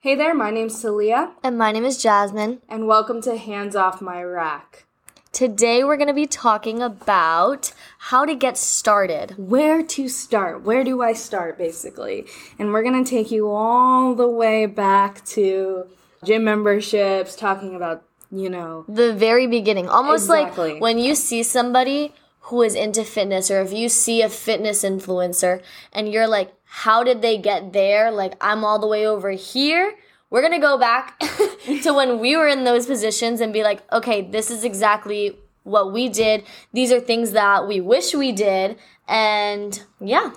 Hey there, my name's Celia. And my name is Jasmine. and welcome to Hands Off My Rack. Today we're going to be talking about how to get started. Where to start? Where do I start, basically? And we're gonna take you all the way back to gym memberships, talking about, you know, The very beginning. Almost Exactly. like when you see somebody who is into fitness or if you see a fitness influencer and you're like, how did they get there? Like, I'm all the way over here. We're going to go back to when we were in those positions and be like, okay, this is exactly what we did. These are things that we wish we did. And yeah,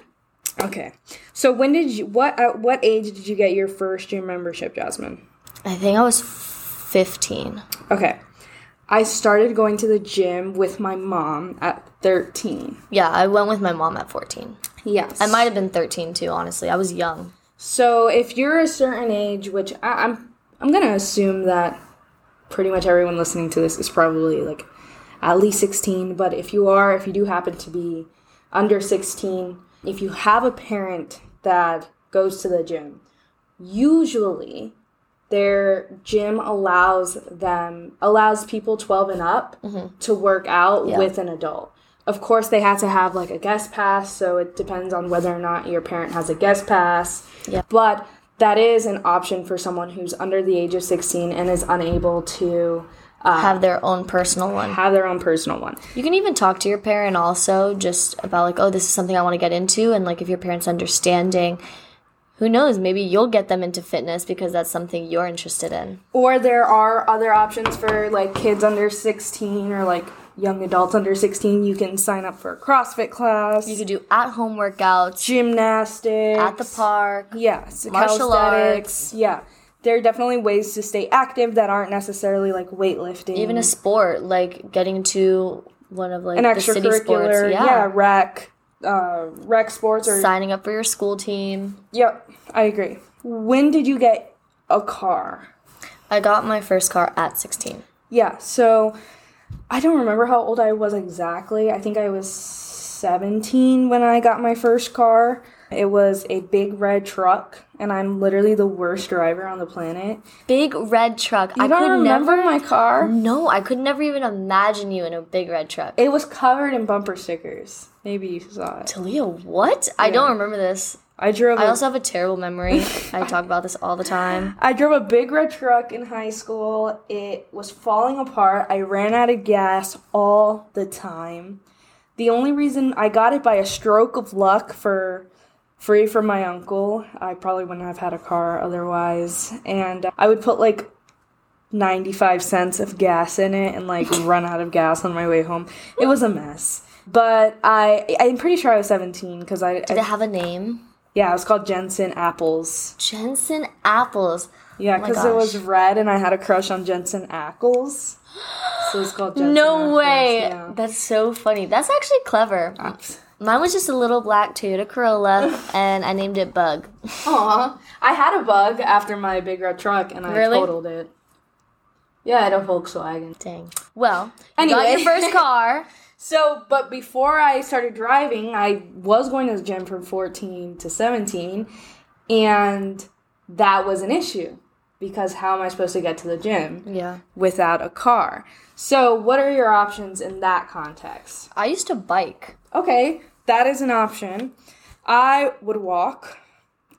okay. So when did you, what, at what age did you get your first gym membership, Jasmine? I think I was 15. Okay. I started going to the gym with my mom at 13. Yeah, I went with my mom at 14. Yes. I might have been 13 too, honestly. I was young. So if you're a certain age, which I, I'm, I'm gonna assume that pretty much everyone listening to this is probably like at least 16. But if you are, if you do happen to be under 16, if you have a parent that goes to the gym, usually their gym allows them allows people 12 and up to work out with an adult of course they have to have like a guest pass so it depends on whether or not your parent has a guest pass Yeah. but that is an option for someone who's under the age of 16 and is unable to uh, Have their own personal one. have their own personal one You can even talk to your parent also just about like, oh, this is something I want to get into. And like, if your parent's understanding, who knows, maybe you'll get them into fitness because that's something you're interested in. or there are other options for like kids under 16 or like young adults under 16 you can sign up for a crossfit class You could do at home workouts gymnastics at the park. Yes, Martial calisthenics, Yeah, there are definitely ways to stay active that aren't necessarily like weightlifting. Even a sport, like getting to one of like an the city sports. extracurricular, Yeah. yeah. rec, uh, rec sports or Signing up for your school team. yep. I agree. When did you get a car? I got my first car at 16. Yeah, so I don't remember how old I was exactly. I think I was 17 when I got my first car. It was a big red truck, and I'm literally the worst driver on the planet. Big red truck. I I don't could remember never my car. No, I could never even imagine you in a big red truck. It was covered in bumper stickers. Maybe you saw it. Talia, what? I don't remember this. I drove. I a- also have a terrible memory. I talk about this all the time. I drove a big red truck in high school. It was falling apart. I ran out of gas all the time. The only reason I got it by a stroke of luck for free from my uncle. I probably wouldn't have had a car otherwise. And I would put like 95 cents of gas in it and like run out of gas on my way home. It was a mess. But I I'm pretty sure I was 17 because I, Did I it have a name? yeah, it was called Jensen Apples. Jensen Apples. Yeah, oh because it was red, and I had a crush on Jensen Ackles. So it's called Jensen No Ackles, way. yeah. That's so funny. That's actually clever. Mine was just a little black Toyota Corolla, and I named it Bug. Aw, I had a bug after my big red truck, and I Really? totaled it. Yeah, I had a Volkswagen. Dang. Well, you got Anyway. your first car. So, but before I started driving, I was going to the gym from 14 to 17, and that was an issue because how am I supposed to get to the gym Yeah. without a car? So, what are your options in that context? I used to bike. Okay, that is an option. I would walk,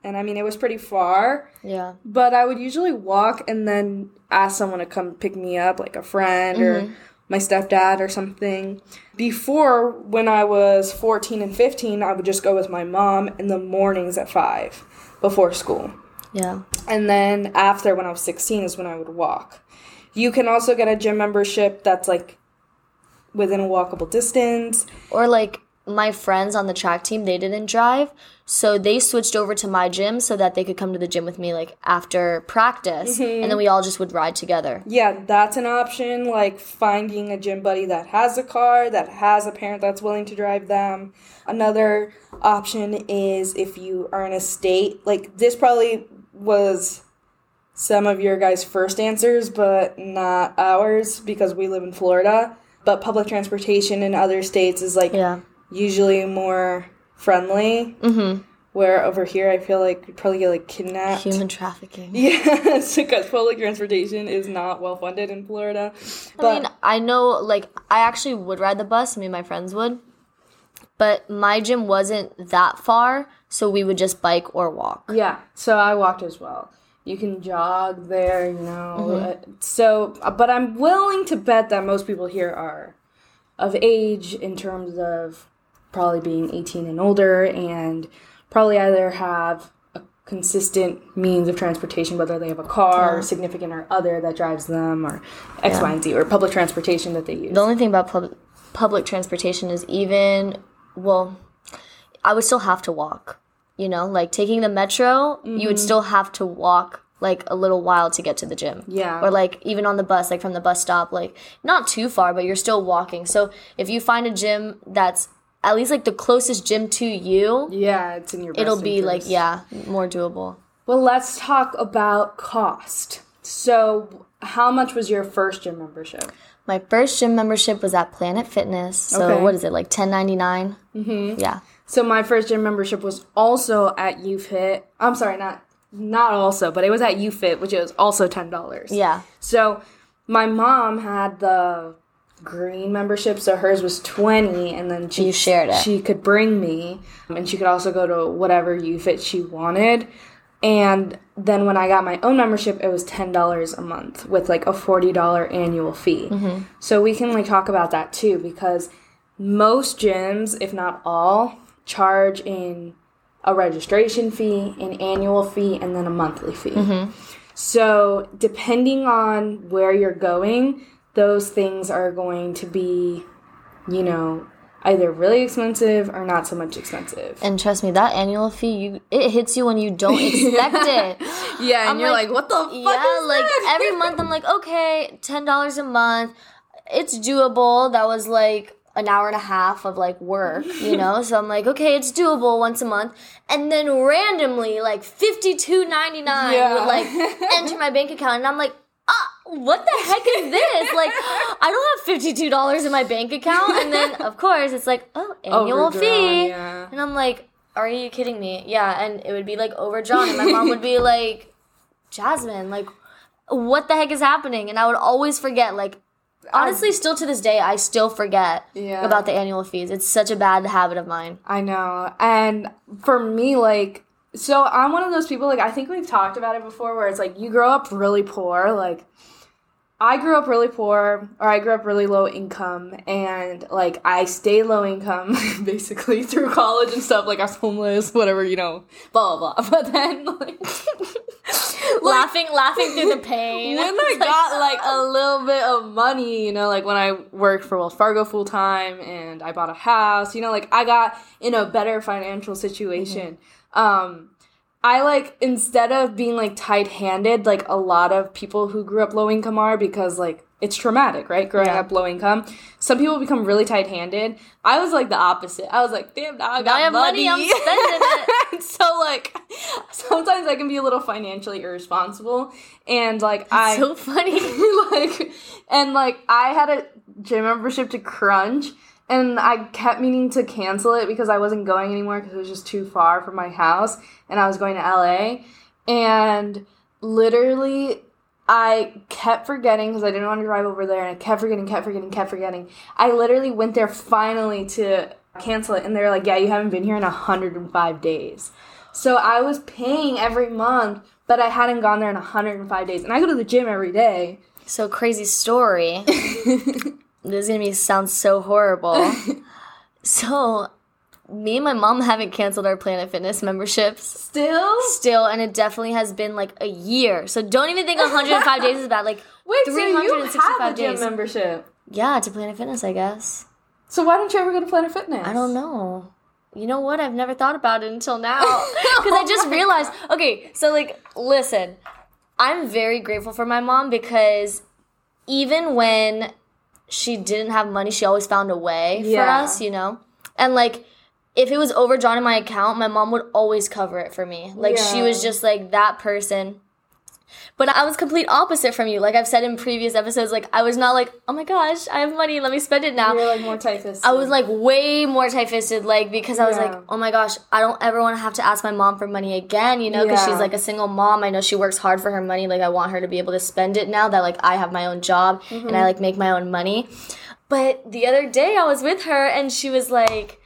and I mean, it was pretty far, Yeah. but I would usually walk and then ask someone to come pick me up, like a friend or mm-hmm. my stepdad or something. Before, when I was 14 and 15, I would just go with my mom in the mornings at 5 before school. Yeah. And then after, when I was 16, is when I would walk. You can also get a gym membership that's like within a walkable distance. Or like my friends on the track team, they didn't drive. So they switched over to my gym so that they could come to the gym with me like after practice. Mm-hmm. And then we all just would ride together. Yeah, that's an option. Like finding a gym buddy that has a car, that has a parent that's willing to drive them. Another option is if you are in a state, like this probably was some of your guys' first answers, but not ours because we live in Florida. But public transportation in other states is like Yeah. Usually more friendly. Mm-hmm. Where over here, I feel like you'd probably get like kidnapped. Human trafficking. Yes, because public transportation is not well funded in Florida. But I mean, I know, like, I actually would ride the bus. Me and my friends would. But my gym wasn't that far, so we would just bike or walk. yeah, so I walked as well. You can jog there, you know. Mm-hmm. uh, So, uh, but I'm willing to bet that most people here are of age in terms of probably being 18 and older and probably either have a consistent means of transportation, whether they have a car or significant or other that drives them or X, Y, and Z, or public transportation that they use. The only thing about pub- public transportation is even, well, I would still have to walk. You know, like taking the metro, you Mm-hmm. would still have to walk like a little while to get to the gym. Yeah. Or like even on the bus, like from the bus stop, like not too far, but you're still walking. So if you find a gym that's at least like the closest gym to you, yeah, it's in your it'll be like, yeah, more doable. Well, let's talk about cost. So, how much was your first gym membership? My first gym membership was at Planet Fitness. So Okay. what is it, like ten ninety nine? Mm-hmm. Yeah. So, my first gym membership was also at YouFit. I'm sorry, not not also, but it was at YouFit, which was also ten dollars. Yeah. So, my mom had the green membership, so hers was twenty, and then she You shared it. She could bring me, and she could also go to whatever YouFit she wanted. And then when I got my own membership, it was ten dollars a month with like a forty dollar annual fee. Mm-hmm. So we can like talk about that too because most gyms, if not all, charge in a registration fee, an annual fee, and then a monthly fee. Mm-hmm. So depending on where you're going, those things are going to be, you know, either really expensive or not so much expensive. And trust me, that annual fee, you it hits you when you don't expect it. Yeah, and I'm you're like, like, what the fuck? yeah, like this?" every month I'm like, okay, ten dollars a month. It's doable. That was like an hour and a half of like work, you know? so I'm like, okay, it's doable once a month. And then randomly, like fifty two ninety nine Yeah. would like enter my bank account and I'm like, what the heck is this? Like, I don't have fifty two dollars in my bank account. And then of course it's like, oh, annual Overdrawn, fee. yeah. And I'm like, are you kidding me? Yeah, and it would be like overdrawn, and my mom would be like, Jasmine, like, what the heck is happening? And I would always forget. Like, honestly, still to this day, I still forget Yeah. about the annual fees. It's such a bad habit of mine. I know. And for me, like, so I'm one of those people, like, I think we've talked about it before, where it's like you grow up really poor. Like, I grew up really poor, or I grew up really low income, and like I stayed low income basically through college and stuff. Like, I was homeless, whatever, you know, blah, blah, blah. But then, like, laughing, laughing through the pain. when I got like a little bit of money, you know, like when I worked for Wells Fargo full time and I bought a house, you know, like I got in a better financial situation. Um I like instead of being like tight-handed like a lot of people who grew up low income are because like it's traumatic, right? Growing Yeah. up low income. Some people become really tight-handed. I was like the opposite. I was like, damn, now I got I have money, I'm spending it. So like sometimes I can be a little financially irresponsible and like I so funny. like and like I had a gym membership to Crunch and I kept meaning to cancel it because I wasn't going anymore because it was just too far from my house and I was going to LA and literally I kept forgetting because I didn't want to drive over there and I kept forgetting, kept forgetting, kept forgetting. I literally went there finally to cancel it and they're like, "Yeah, you haven't been here in 105 days." So I was paying every month, but I hadn't gone there in 105 days. And I go to the gym every day. So crazy story. this is gonna be sound so horrible. so, me and my mom haven't canceled our Planet Fitness memberships. Still? still, and it definitely has been like a year. So don't even think 105 days is bad. Like Wait, so you have 365 a gym days. membership. yeah, to Planet Fitness, I guess. So why don't you ever go to Planet Fitness? I don't know. You know what? I've never thought about it until now because I just realized. Okay, so like, listen, I'm very grateful for my mom because even when she didn't have money, she always found a way for us, you know? And like, if it was overdrawn in my account, my mom would always cover it for me. Like, she was just like that person. But I was complete opposite from you. Like I've said in previous episodes, like I was not like, oh my gosh, I have money, let me spend it now. You're like more tight fisted. I was like way more tight fisted, like because I was Yeah. like, oh my gosh, I don't ever want to have to ask my mom for money again, you know, because Yeah. she's like a single mom. I know she works hard for her money. Like I want her to be able to spend it now that like I have my own job and Mm-hmm. I like make my own money. But the other day I was with her and she was like,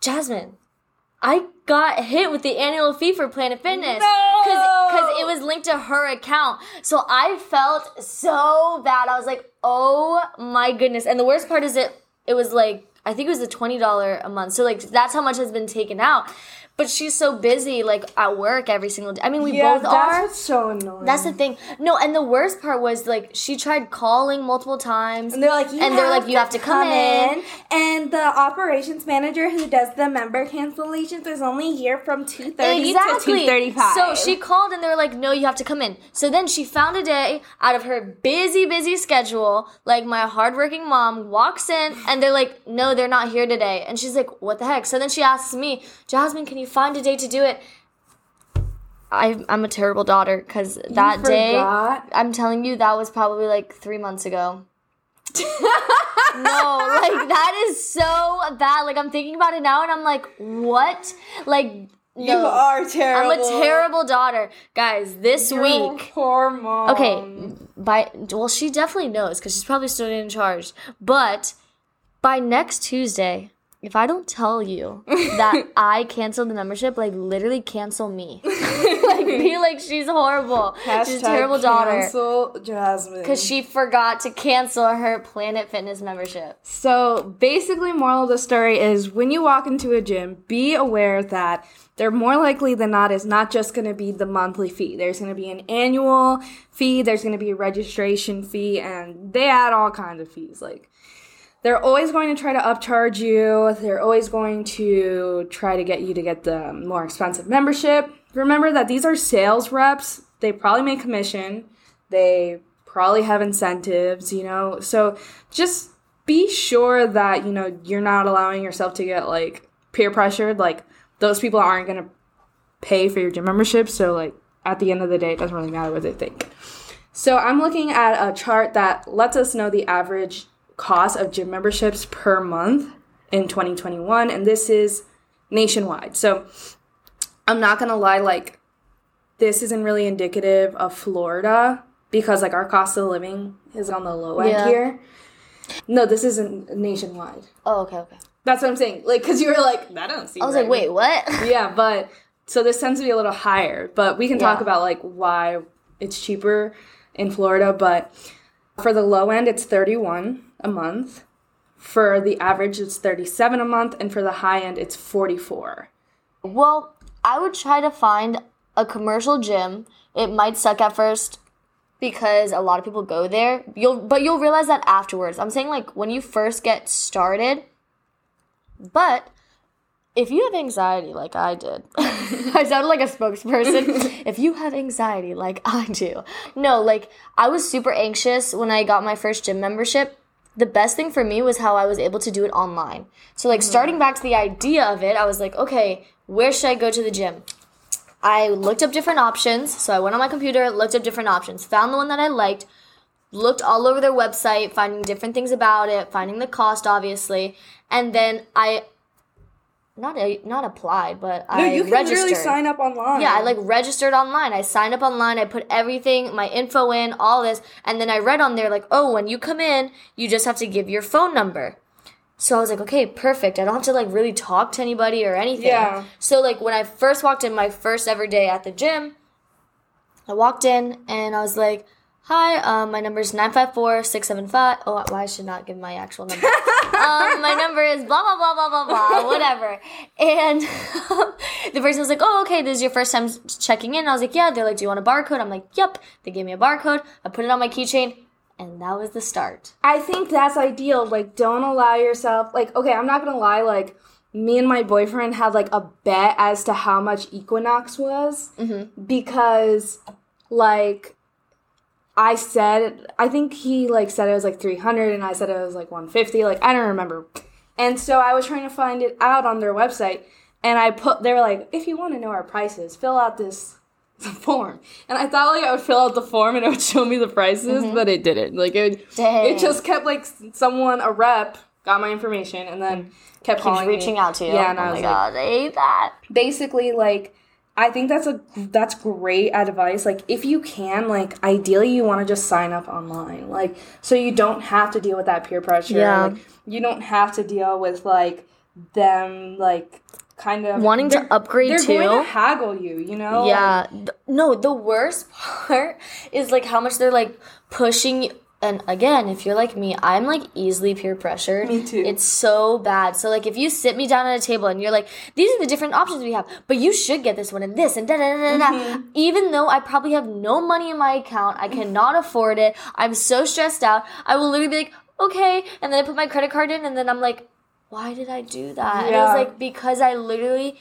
Jasmine, I got hit with the annual fee for Planet Fitness because it was linked to her account. So I felt so bad. I was like, oh my goodness. And the worst part is it it was like I think it was the twenty dollar a month. So like that's how much has been taken out. But she's so busy, like at work every single day. I mean, we yeah, both that's are. what's so annoying. That's the thing. No, and the worst part was like she tried calling multiple times. And they're like, you And they're like, you have to come in. And the operations manager who does the member cancellations is only here from two thirty to two thirty-five. So she called and they're like, no, you have to come in. So then she found a day out of her busy, busy schedule. Like my hardworking mom walks in and they're like, no, they're not here today. And she's like, what the heck? So then she asks me, Jasmine, can you find a day to do it? I, I'm a terrible daughter because that day. I'm telling you, that was probably like three months ago. no, like that is so bad. Like I'm thinking about it now and I'm like, what? Like, no. you are terrible. I'm a terrible daughter, guys. This Your week, Poor mom. okay, by well, she definitely knows because she's probably still in charge. But by next Tuesday, if I don't tell you that I canceled the membership, like literally cancel me, like be like she's horrible, she's a terrible daughter Cancel Jasmine. because she forgot to cancel her Planet Fitness membership. So basically, moral of the story is when you walk into a gym, be aware that they're more likely than not is not just going to be the monthly fee. There's going to be an annual fee. There's going to be a registration fee, and they add all kinds of fees. Like they're always going to try to upcharge you. They're always going to try to get you to get the more expensive membership. Remember that these are sales reps. They probably make commission. They probably have incentives, you know. So just be sure that, you know, you're not allowing yourself to get like peer pressured. Like those people aren't going to pay for your gym membership. So like at the end of the day, it doesn't really matter what they think. So I'm looking at a chart that lets us know the average cost of gym memberships per month in 2021 and this is nationwide. So I'm not going to lie like this isn't really indicative of Florida because like our cost of living is on the low end Yeah. here. No, this isn't nationwide. Oh, okay, okay. That's what I'm saying. Like cuz you were like that doesn't seem I was right. like, wait, what? Yeah, but so this tends to be a little higher, but we can talk about like why it's cheaper in Florida, but for the low end it's 31 a month. For the average it's 37 a month and for the high end it's 44. Well, I would try to find a commercial gym. It might suck at first because a lot of people go there. You'll but you'll realize that afterwards. I'm saying like when you first get started. But if you have anxiety like I did, I sounded like a spokesperson. if you have anxiety like I do, no, like I was super anxious when I got my first gym membership. The best thing for me was how I was able to do it online. So, like, mm-hmm. starting back to the idea of it, I was like, okay, where should I go to the gym? I looked up different options. So, I went on my computer, looked up different options, found the one that I liked, looked all over their website, finding different things about it, finding the cost, obviously, and then I not a, not applied, but no, I you can registered. literally sign up online. Yeah, I like registered online. I signed up online. I put everything, my info in, all this, and then I read on there like, oh, when you come in, you just have to give your phone number. So I was like, okay, perfect. I don't have to like really talk to anybody or anything. Yeah. So like when I first walked in, my first ever day at the gym, I walked in and I was like, hi, um, my number is 954-675. Oh, why I should not give my actual number. um, my number is blah, blah, blah, blah, blah, blah, whatever. And the person was like, oh, okay, this is your first time checking in. I was like, yeah. They're like, do you want a barcode? I'm like, yep. They gave me a barcode. I put it on my keychain. And that was the start. I think that's ideal. Like, don't allow yourself. Like, okay, I'm not gonna lie. Like, me and my boyfriend had like a bet as to how much Equinox was because, like, I said I think he like said it was like 300, and I said it was like 150. Like, I don't remember. And so I was trying to find it out on their website, and I put they were like, if you want to know our prices, fill out this form. And I thought like I would fill out the form and it would show me the prices, but it didn't. Like it Mm-hmm. Dang. it just kept like someone a rep got my information and then kept Keeps calling reaching me. out to you. Yeah, and oh I my was like, god, I hate that. basically like I think that's a that's great advice. Like if you can, like ideally you want to just sign up online. Like so you don't have to deal with that peer pressure. Yeah. Like, you don't have to deal with like them like kind of Wanting to upgrade they're going to haggle you, you know? Yeah. Th- No, the worst part is like how much they're like pushing you. And again, if you're like me, I'm like easily peer pressured. Me too. It's so bad. So like if you sit me down at a table and you're like, these are the different options we have, but you should get this one and this and da da da da da. Mm-hmm. Even though I probably have no money in my account, I cannot afford it. I'm so stressed out. I will literally be like, okay, and then I put my credit card in, and then I'm like, why did I do that? And it was like because I literally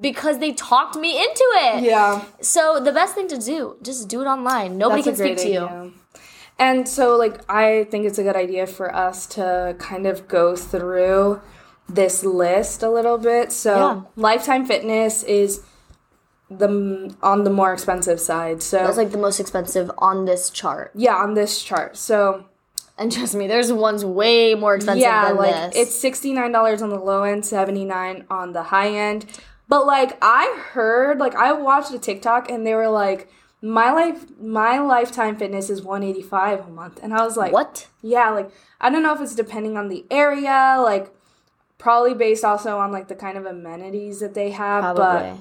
because they talked me into it. Yeah. So the best thing to do, just do it online. Nobody That's can speak great to you. And so, like, I think it's a good idea for us to kind of go through this list a little bit. So, Yeah. Lifetime Fitness is the on the more expensive side. So, That's like the most expensive on this chart. yeah, on this chart. So, And trust me, there's ones way more expensive yeah, than like this. it's sixty nine dollars on the low end, seventy nine on the high end. But like I heard, like I watched a TikTok and they were like, my life, my lifetime fitness is one eighty five a month, and I was like, what? Yeah, like I don't know if it's depending on the area, like probably based also on like the kind of amenities that they have, Probably. but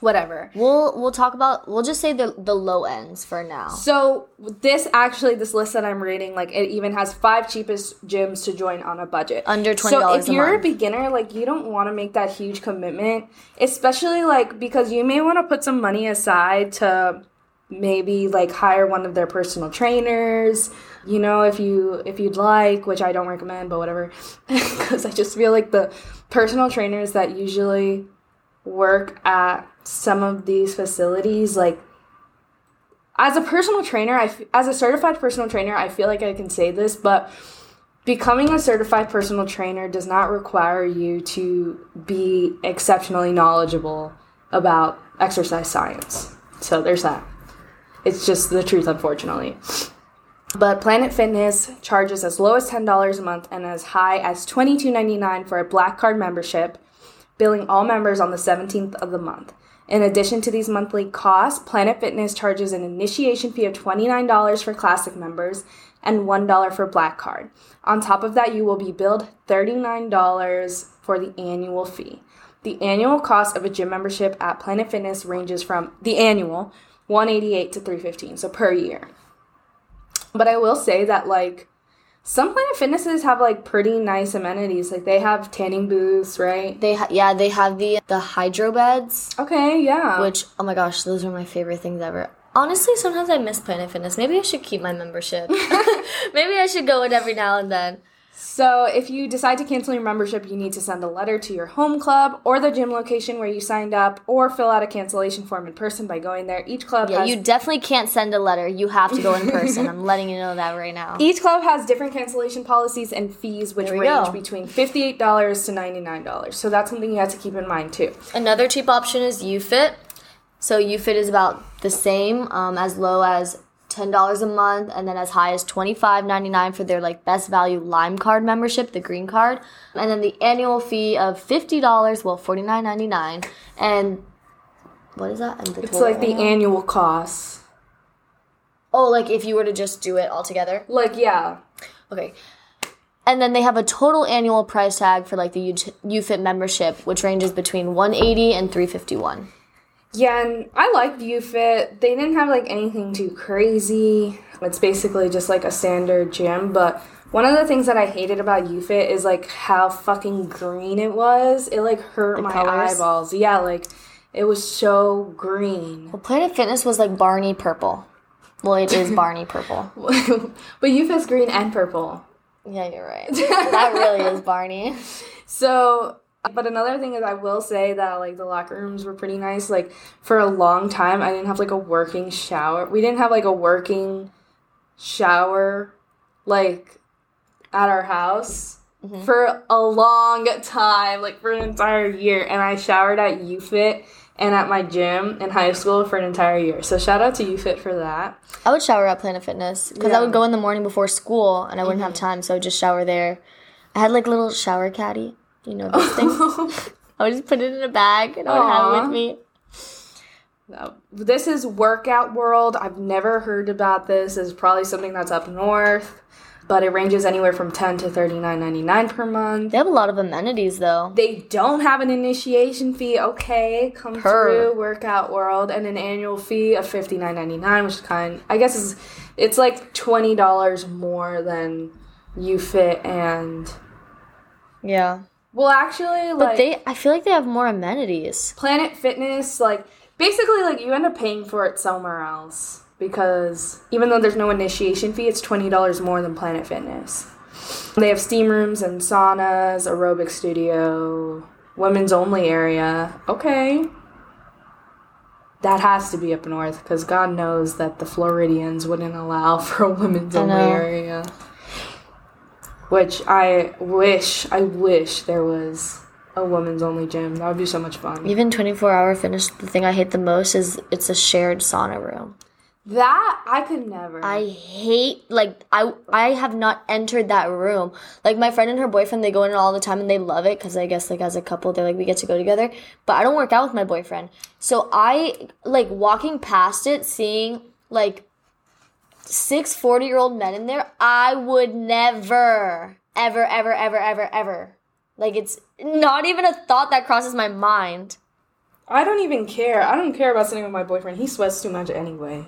whatever. We'll we'll talk about we'll just say the the low ends for now. So this actually this list that I'm reading, like it even has five cheapest gyms to join on a budget. Under $20 if a you're a beginner, like you don't want to make that huge commitment, especially like because you may want to put some money aside to maybe like hire one of their personal trainers. You know if you if you'd like which i don't recommend but whatever. Because i just feel like the personal trainers that usually work at some of these facilities like as a personal trainer I f- as a certified personal trainer i feel like i can say this but becoming a certified personal trainer does not require you to be exceptionally knowledgeable about exercise science. So there's that it's just the truth, unfortunately. But Planet Fitness charges as low as $10 a month and as high as $22.99 for a Black Card membership, billing all members on the 17th of the month. In addition to these monthly costs, Planet Fitness charges an initiation fee of $29 for Classic members and $1 for Black Card. On top of that, you will be billed $39 for the annual fee. The annual cost of a gym membership at Planet Fitness ranges from the annual 188 to 315 so per year but i will say that like some planet fitnesses have like pretty nice amenities like they have tanning booths right They ha- yeah, they have the the hydro beds, okay yeah which oh my gosh, those are my favorite things ever. Honestly, sometimes I miss Planet Fitness. Maybe I should keep my membership. Maybe I should go in every now and then. So if you decide to cancel your membership you need to send a letter to your home club or the gym location where you signed up or fill out a cancellation form in person by going there each club Yeah, has you definitely can't send a letter. You have to go in person. I'm letting you know that right now. each club has different cancellation policies and fees which range go. between $58 to $99 so that's something you have to keep in mind too Another cheap option is YouFit. So YouFit is about the same, um, as low as ten dollars a month, and then as high as twenty five ninety nine for their like best value Lime card membership, the green card, and then the annual fee of fifty dollars, well forty nine ninety nine, and what is that? And the it's like the annual cost oh, like if you were to just do it all together. like yeah Okay. And then they have a total annual price tag for like the U- YouFit membership, which ranges between 180 and 351. Yeah, and I liked YouFit. They didn't have like anything too crazy. It's basically just like a standard gym. But one of the things that I hated about YouFit is like how fucking green it was. It like hurt my colors? eyeballs. Yeah, like it was so green. Well, Planet Fitness was like Barney purple. Well, it is Barney purple. but YouFit's green and purple. Yeah, you're right. that really is Barney. So, Uh, but another thing is, I will say that like the locker rooms were pretty nice. Like for a long time, I didn't have like a working shower. We didn't have like a working shower, like at our house mm-hmm. for a long time, like for an entire year. And I showered at YouFit, and at my gym in high school for an entire year. So shout out to YouFit for that. I would shower at Planet Fitness because I would go in the morning before school and I wouldn't have mm-hmm. time, so I would just shower there. I had like a little shower caddy. You know those things. I would just put it in a bag and I would have it with me. Uh, This is Workout World. I've never heard about this. It's probably something that's up north, but it ranges anywhere from 10 to 39.99 per month. They have a lot of amenities though. They don't have an initiation fee. Okay, come Per. through Workout World and an annual fee of fifty nine ninety nine, which is kind. I guess is it's like twenty dollars more than YouFit and Yeah. Well, actually, like But they I feel like they have more amenities. Planet Fitness, like basically, like you end up paying for it somewhere else because even though there's no initiation fee, it's twenty dollars more than Planet Fitness. They have steam rooms and saunas, aerobic studio, women's only area. Okay. That has to be up north because God knows that the Floridians wouldn't allow for a women's only area. Which I wish, I wish there was a women's only gym. That would be so much fun. Even 24 hour fitness, the thing I hate the most is it's a shared sauna room. That I could never. I hate like I I have not entered that room. Like my friend and her boyfriend, they go in all the time and they love it because I guess like as a couple, they're like we get to go together. But I don't work out with my boyfriend, so I like walking past it, seeing like six 40 year old men in there. I would never, ever, ever, ever, ever, ever. Like it's not even a thought that crosses my mind. I don't even care. I don't care about sitting with my boyfriend. He sweats too much anyway.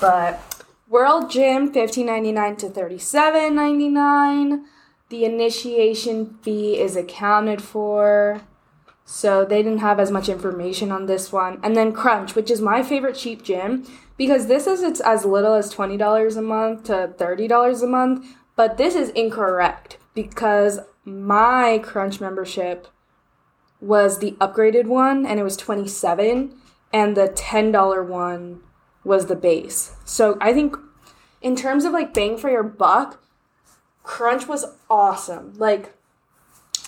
But World Gym fifteen ninety nine to thirty seven ninety nine. The initiation fee is accounted for. So they didn't have as much information on this one. And then Crunch, which is my favorite cheap gym, because this is it's as little as twenty dollars a month to thirty dollars a month. But this is incorrect because my Crunch membership was the upgraded one and it was 27 and the $10 one was the base. So I think in terms of like bang for your buck, Crunch was awesome. Like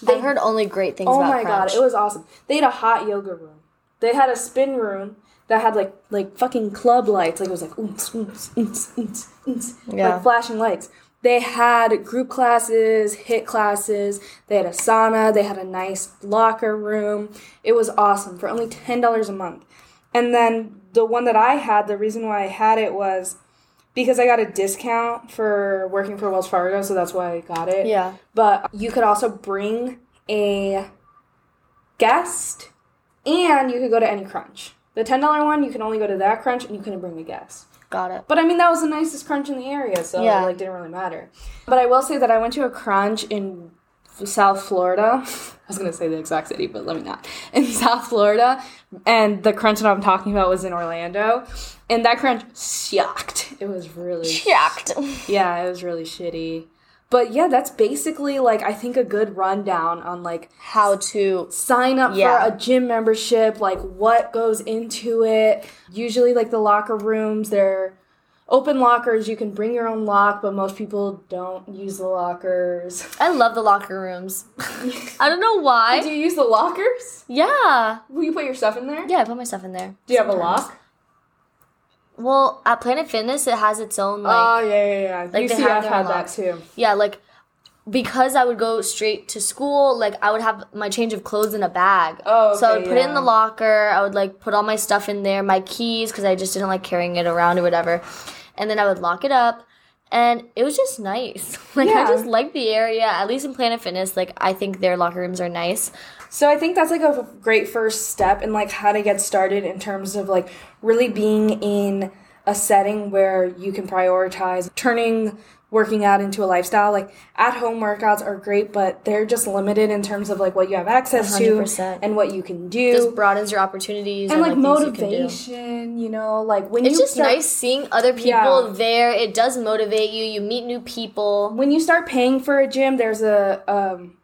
I've heard only great things oh my Crunch. god, it was awesome. They had a hot yoga room. They had a spin room that had like like fucking club lights. Like it was like oomps, oomps, oomps, oomps, oomps, Yeah. like flashing lights. They had group classes, HIIT classes. They had a sauna. They had a nice locker room. It was awesome for only ten dollars a month. And then the one that I had, the reason why I had it was because I got a discount for working for Wells Fargo, so that's why I got it. Yeah. But you could also bring a guest and you could go to any crunch. The $10 one, you can only go to that crunch and you couldn't bring a guest. Got it. But I mean, that was the nicest crunch in the area, so Yeah. it like didn't really matter. But I will say that I went to a crunch in South Florida. I was gonna say the exact city, but let me not. In South Florida, and the crunch that I'm talking about was in Orlando, and that crunch shocked. It was really Shocked. yeah, it was really shitty. But yeah, that's basically like I think a good rundown on like How to sign up Yeah. for a gym membership, like what goes into it. Usually like the locker rooms, they're open lockers, you can bring your own lock, but most people don't use the lockers. I love the locker rooms. I don't know why. Do you use the lockers? Yeah. Will you put your stuff in there? Yeah, I put my stuff in there. Do you have a lock? Well, at Planet Fitness, it has its own like Oh yeah, yeah, yeah. Like, UCF have had own that too. yeah, like because I would go straight to school, like I would have my change of clothes in a bag. Oh, okay, so I would put it in the locker. I would like put all my stuff in there, my keys, because I just didn't like carrying it around or whatever. And then I would lock it up, and it was just nice. like Yeah. I just like the area. At least in Planet Fitness, like I think their locker rooms are nice. So I think that's like a great first step in like how to get started in terms of like really being in a setting where you can prioritize turning working out into a lifestyle. Like at home workouts are great, but they're just limited in terms of like what you have access to 100%. and what you can do. Just broadens your opportunities and like things you motivation, you know, like when It's you just start, nice seeing other people Yeah. there. It does motivate you. You meet new people. when you start paying for a gym, there's a um,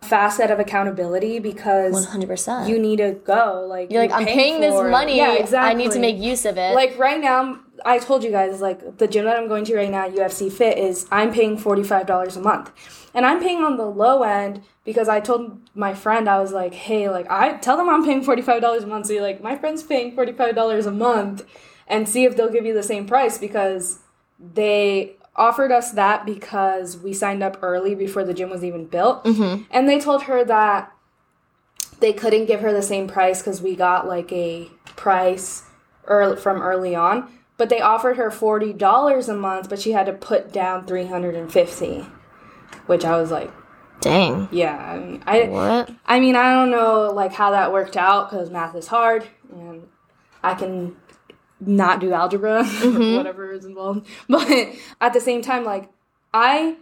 facet of accountability because One hundred percent. you need to go. Like You're like, I'm paying this money. Yeah, exactly. I need to make use of it. Like right now, I told you guys like the gym that I'm going to right now, UFC Fit, is I'm paying forty five dollars a month, and I'm paying on the low end because I told my friend I was like, hey, like I tell them I'm paying forty five dollars a month. So you're like, my friend's paying forty five dollars a month, and see if they'll give you the same price because they offered us that because we signed up early before the gym was even built, Mm-hmm. and they told her that they couldn't give her the same price because we got like a price early, from early on but they offered her $40 a month but she had to put down 350 which i was like Dang. yeah i mean i, What? I, mean, I don't know like how that worked out because math is hard and i can not do algebra or mm-hmm. whatever is involved but at the same time like i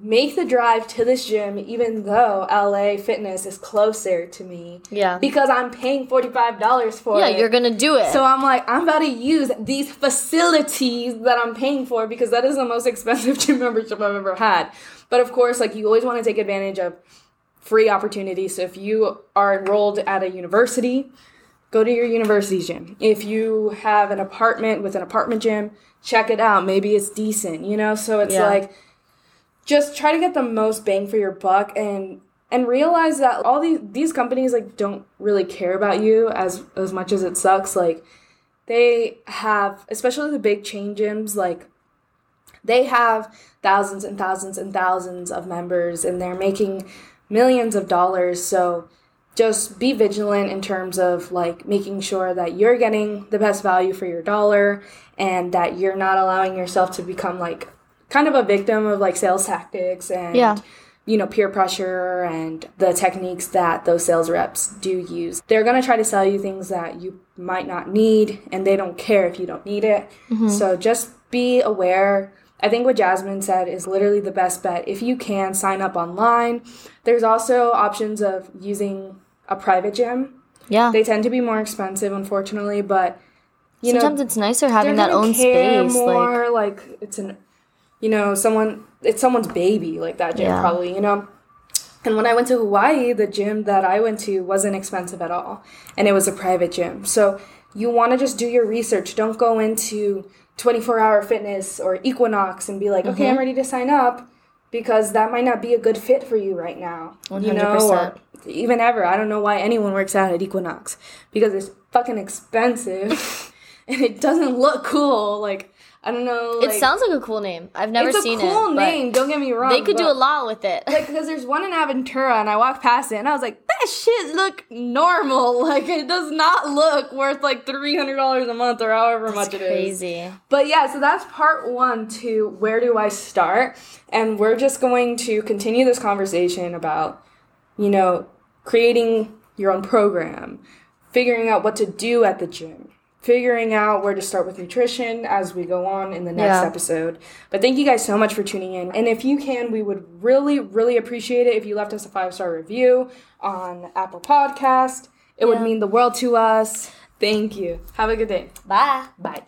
make the drive to this gym even though LA Fitness is closer to me Yeah. because i'm paying $45 for Yeah, it Yeah, you're gonna do it. so I'm like, I'm about to use these facilities that I'm paying for because that is the most expensive gym membership I've ever had. But of course, like you always want to take advantage of free opportunities. So if you are enrolled at a university, go to your university gym. If you have an apartment with an apartment gym, check it out. Maybe it's decent, you know? So it's Yeah. like just try to get the most bang for your buck and and realize that all these these companies like don't really care about you as as much as it sucks. Like they have especially the big chain gyms like they have thousands and thousands and thousands of members and they're making millions of dollars. So just be vigilant in terms of like making sure that you're getting the best value for your dollar and that you're not allowing yourself to become like kind of a victim of like sales tactics and Yeah. you know peer pressure and the techniques that those sales reps do use they're going to try to sell you things that you might not need and they don't care if you don't need it mm-hmm. so just be aware I think what Jasmine said is literally the best bet. If you can sign up online, there's also options of using a private gym. yeah. They tend to be more expensive, unfortunately, but you Sometimes know, it's nicer having that own care space. Like, more. Like, it's an, you know, someone. It's someone's baby, like that gym, Yeah. probably. You know. And when I went to Hawaii, the gym that I went to wasn't expensive at all, and it was a private gym. So you want to just do your research. Don't go into 24 Hour Fitness or Equinox and be like, okay, Mm-hmm. I'm ready to sign up, because that might not be a good fit for you right now. You know, or even ever. I don't know why anyone works out at Equinox because it's fucking expensive and it doesn't look cool. Like I don't know. it sounds like a cool name. I've never seen it. it's a cool it. name. Don't get me wrong. They could do a lot with it. Like because there's one in Aventura and I walked past it and I was like, that shit look normal. Like it does not look worth like three hundred dollars a month or however much it is. Crazy. But yeah, so that's part one to where do I start? And we're just going to continue this conversation about, you know, creating your own program, figuring out what to do at the gym, figuring out where to start with nutrition as we go on in the next Yeah. episode. But thank you guys so much for tuning in. And if you can, we would really, really appreciate it if you left us a five star review on Apple Podcast. It would mean the world to us. Thank you. Have a good day. Bye. Bye.